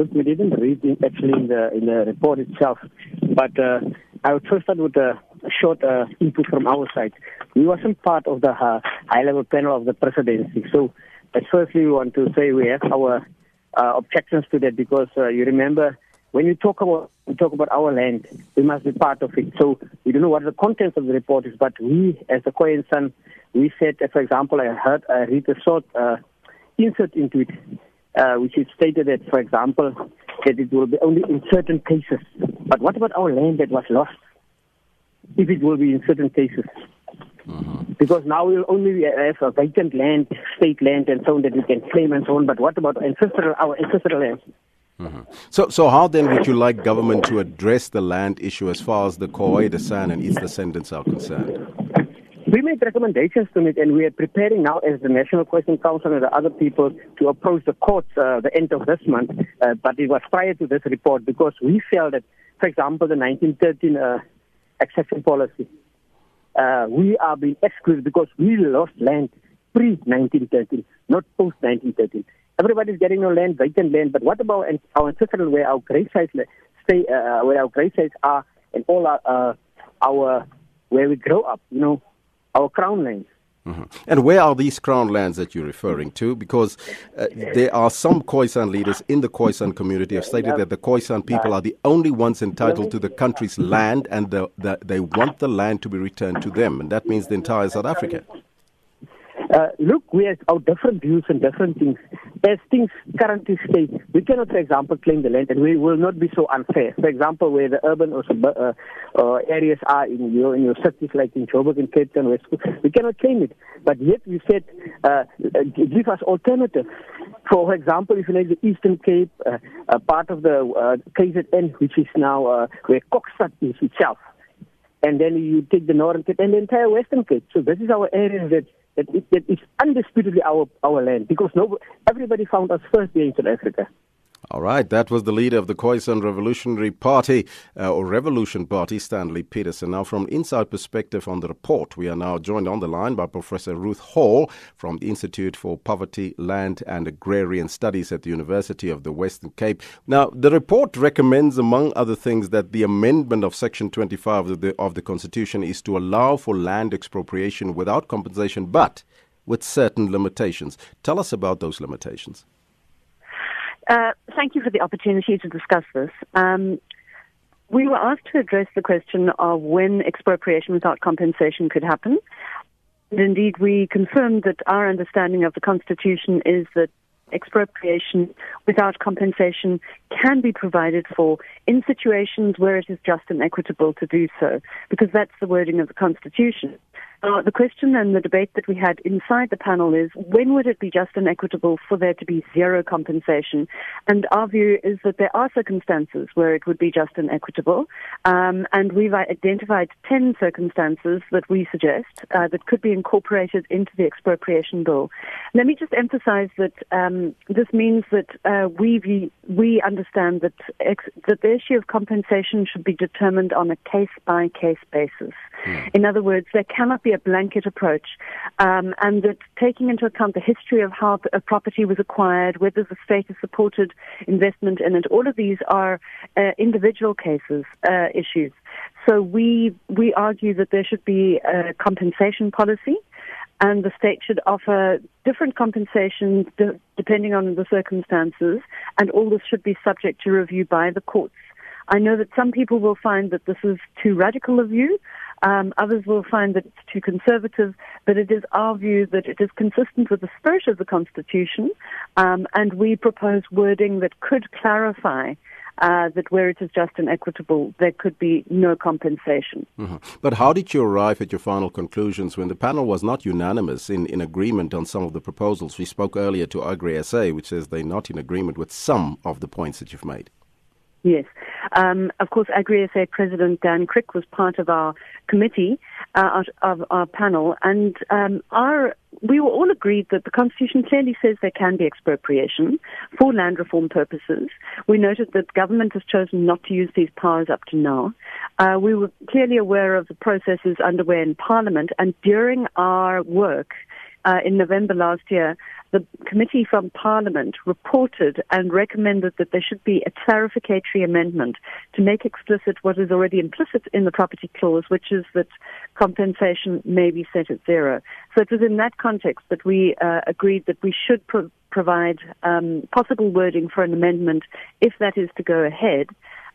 look, we didn't read in, actually in the in the report itself, but uh, I would first start with a short uh, input from our side. We wasn't part of the uh, high-level panel of the presidency, so at firstly we want to say we have our uh, objections to that because uh, you remember when you talk about we talk about our land, we must be part of it. So we don't know what the contents of the report is, but we, as the Khoi San, we said, for example, I heard I read a short uh, insert into it, uh, which is stated that, for example, that it will be only in certain cases. But what about our land that was lost? If it will be in certain cases. Mm-hmm. Because now we'll only have a vacant land, state land, and so on that we can claim and so on. But what about ancestral, our ancestral land? Mm-hmm. So, so how then would you like government to address the land issue as far as the Khoi, the San, and its descendants are concerned? We made recommendations to it, and we are preparing now as the National Question Council and the other people to approach the courts uh, the end of this month. Uh, but it was prior to this report because we felt that, for example, the 1913 uh, accession policy, uh, we are being excluded because we lost land pre 1913, not post 1913. Everybody's getting no land, vacant land. But what about our ancestral where our grave sites stay, uh, where our grave sites are, and all our, uh, our where we grow up? You know, our crown lands. Mm-hmm. And where are these crown lands that you're referring to? Because uh, there are some Khoisan leaders in the Khoisan community have stated that the Khoisan people are the only ones entitled to the country's land and the, the, they want the land to be returned to them. And that means the entire South Africa. Uh, look, we have our different views and different things. As things currently stay, we cannot, for example, claim the land, and we will not be so unfair. For example, where the urban or sub- uh, uh, areas are in your in your cities, like in Joburg and Cape Town, West, we cannot claim it. But yet we said, uh, give us alternatives. For example, if you like the Eastern Cape, uh, uh, part of the uh, KZN, which is now uh, where Kokstad is itself, and then you take the Northern Cape and the entire Western Cape. So this is our area that that, it, that it's undisputedly our, our land because no, everybody found us first here in South Africa. All right, that was the leader of the Khoisan Revolutionary Party, uh, or Revolution Party, Stanley Peterson. Now, from inside perspective on the report, we are now joined on the line by Professor Ruth Hall from the Institute for Poverty, Land and Agrarian Studies at the University of the Western Cape. Now, the report recommends, among other things, that the amendment of Section 25 of the, of the Constitution is to allow for land expropriation without compensation, but with certain limitations. Tell us about those limitations. Uh, thank you for the opportunity to discuss this. Um, we were asked to address the question of when expropriation without compensation could happen. And indeed, we confirmed that our understanding of the Constitution is that expropriation without compensation can be provided for in situations where it is just and equitable to do so, because that's the wording of the Constitution. Uh, the question and the debate that we had inside the panel is when would it be just and equitable for there to be zero compensation? And our view is that there are circumstances where it would be just and equitable. Um, and we've identified 10 circumstances that we suggest uh, that could be incorporated into the expropriation bill. Let me just emphasize that um, this means that uh, we, we understand that, ex- that the issue of compensation should be determined on a case by case basis. Mm. In other words, there cannot be a blanket approach, um, and that taking into account the history of how a property was acquired, whether the state has supported investment in it, all of these are uh, individual cases uh, issues. So we we argue that there should be a compensation policy and the state should offer different compensations de- depending on the circumstances, and all this should be subject to review by the courts. I know that some people will find that this is too radical a view. Um, others will find that it's too conservative, but it is our view that it is consistent with the spirit of the Constitution, um, and we propose wording that could clarify uh, that where it is just and equitable, there could be no compensation. Mm-hmm. But how did you arrive at your final conclusions when the panel was not unanimous in, in agreement on some of the proposals? We spoke earlier to Agri SA, which says they're not in agreement with some of the points that you've made. Yes. Um, of course, AgriSA President Dan Kriek was part of our committee, uh, of our panel, and um, our we were all agreed that the Constitution clearly says there can be expropriation for land reform purposes. We noted that government has chosen not to use these powers up to now. Uh, we were clearly aware of the processes underway in Parliament, and during our work, uh, in November last year, the committee from Parliament reported and recommended that there should be a clarificatory amendment to make explicit what is already implicit in the property clause, which is that compensation may be set at zero. So it was in that context that we uh, agreed that we should pro- provide um, possible wording for an amendment if that is to go ahead.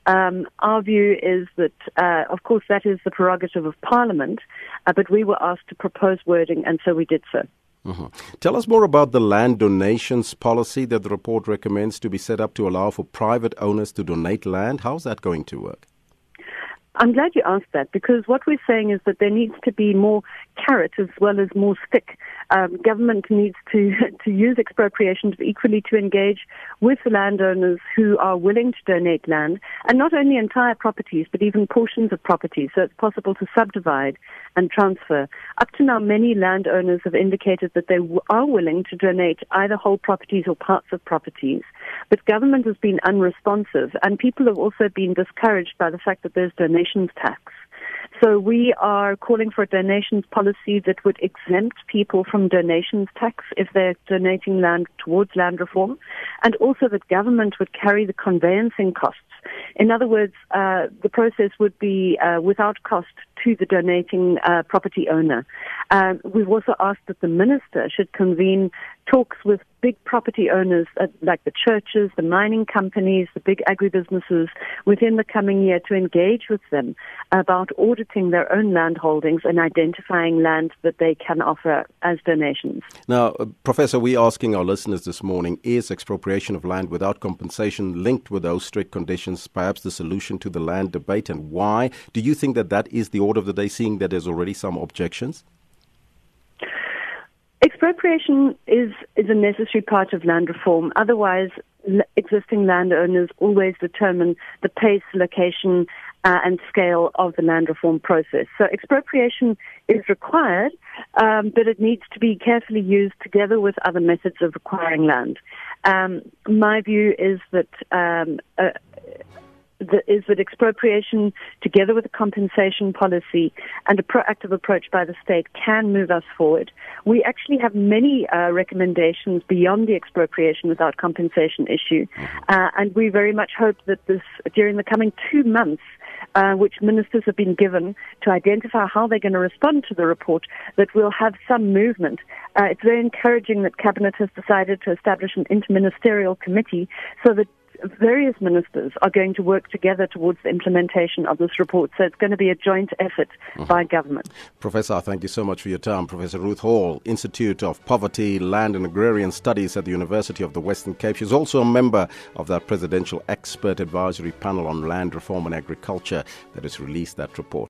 Um, our view is that, uh, of course, that is the prerogative of Parliament, uh, but we were asked to propose wording, and so we did so. Mm-hmm. Tell us more about the land donations policy that the report recommends to be set up to allow for private owners to donate land. How's that going to work? I'm glad you asked that because what we're saying is that there needs to be more carrot as well as more stick. Um, government needs to to use expropriations equally to engage with landowners who are willing to donate land, and not only entire properties but even portions of properties. So it's possible to subdivide and transfer. Up to now, many landowners have indicated that they w- are willing to donate either whole properties or parts of properties, but government has been unresponsive, and people have also been discouraged by the fact that there's donations tax. So we are calling for a donations policy that would exempt people from donations tax if they're donating land towards land reform, and also that government would carry the conveyancing costs. In other words, uh, the process would be uh, without cost to the donating uh, property owner. Um, we've also asked that the minister should convene talks with big property owners uh, like the churches, the mining companies, the big agribusinesses within the coming year to engage with them about auditing their own land holdings and identifying land that they can offer as donations. Now, uh, Professor, we're asking our listeners this morning is expropriation of land without compensation linked with those strict conditions perhaps the solution to the land debate and why? Do you think that that is the order of the day, seeing that there's already some objections? Expropriation is, is a necessary part of land reform. Otherwise, existing landowners always determine the pace, location, uh, and scale of the land reform process. So expropriation is required, um, but it needs to be carefully used together with other methods of acquiring land. Um, my view is that um, the, is that expropriation, together with a compensation policy and a proactive approach by the state, can move us forward. We actually have many uh, recommendations beyond the expropriation without compensation issue, mm-hmm. uh, and we very much hope that this, during the coming two months, uh, which ministers have been given to identify how they're going to respond to the report, that we'll have some movement. Uh, it's very encouraging that Cabinet has decided to establish an interministerial committee so that various ministers are going to work together towards the implementation of this report. So it's going to be a joint effort mm-hmm. by government. Professor, thank you so much for your time. Professor Ruth Hall, Institute of Poverty, Land and Agrarian Studies at the University of the Western Cape. She's also a member of that presidential expert advisory panel on land reform and agriculture that has released that report.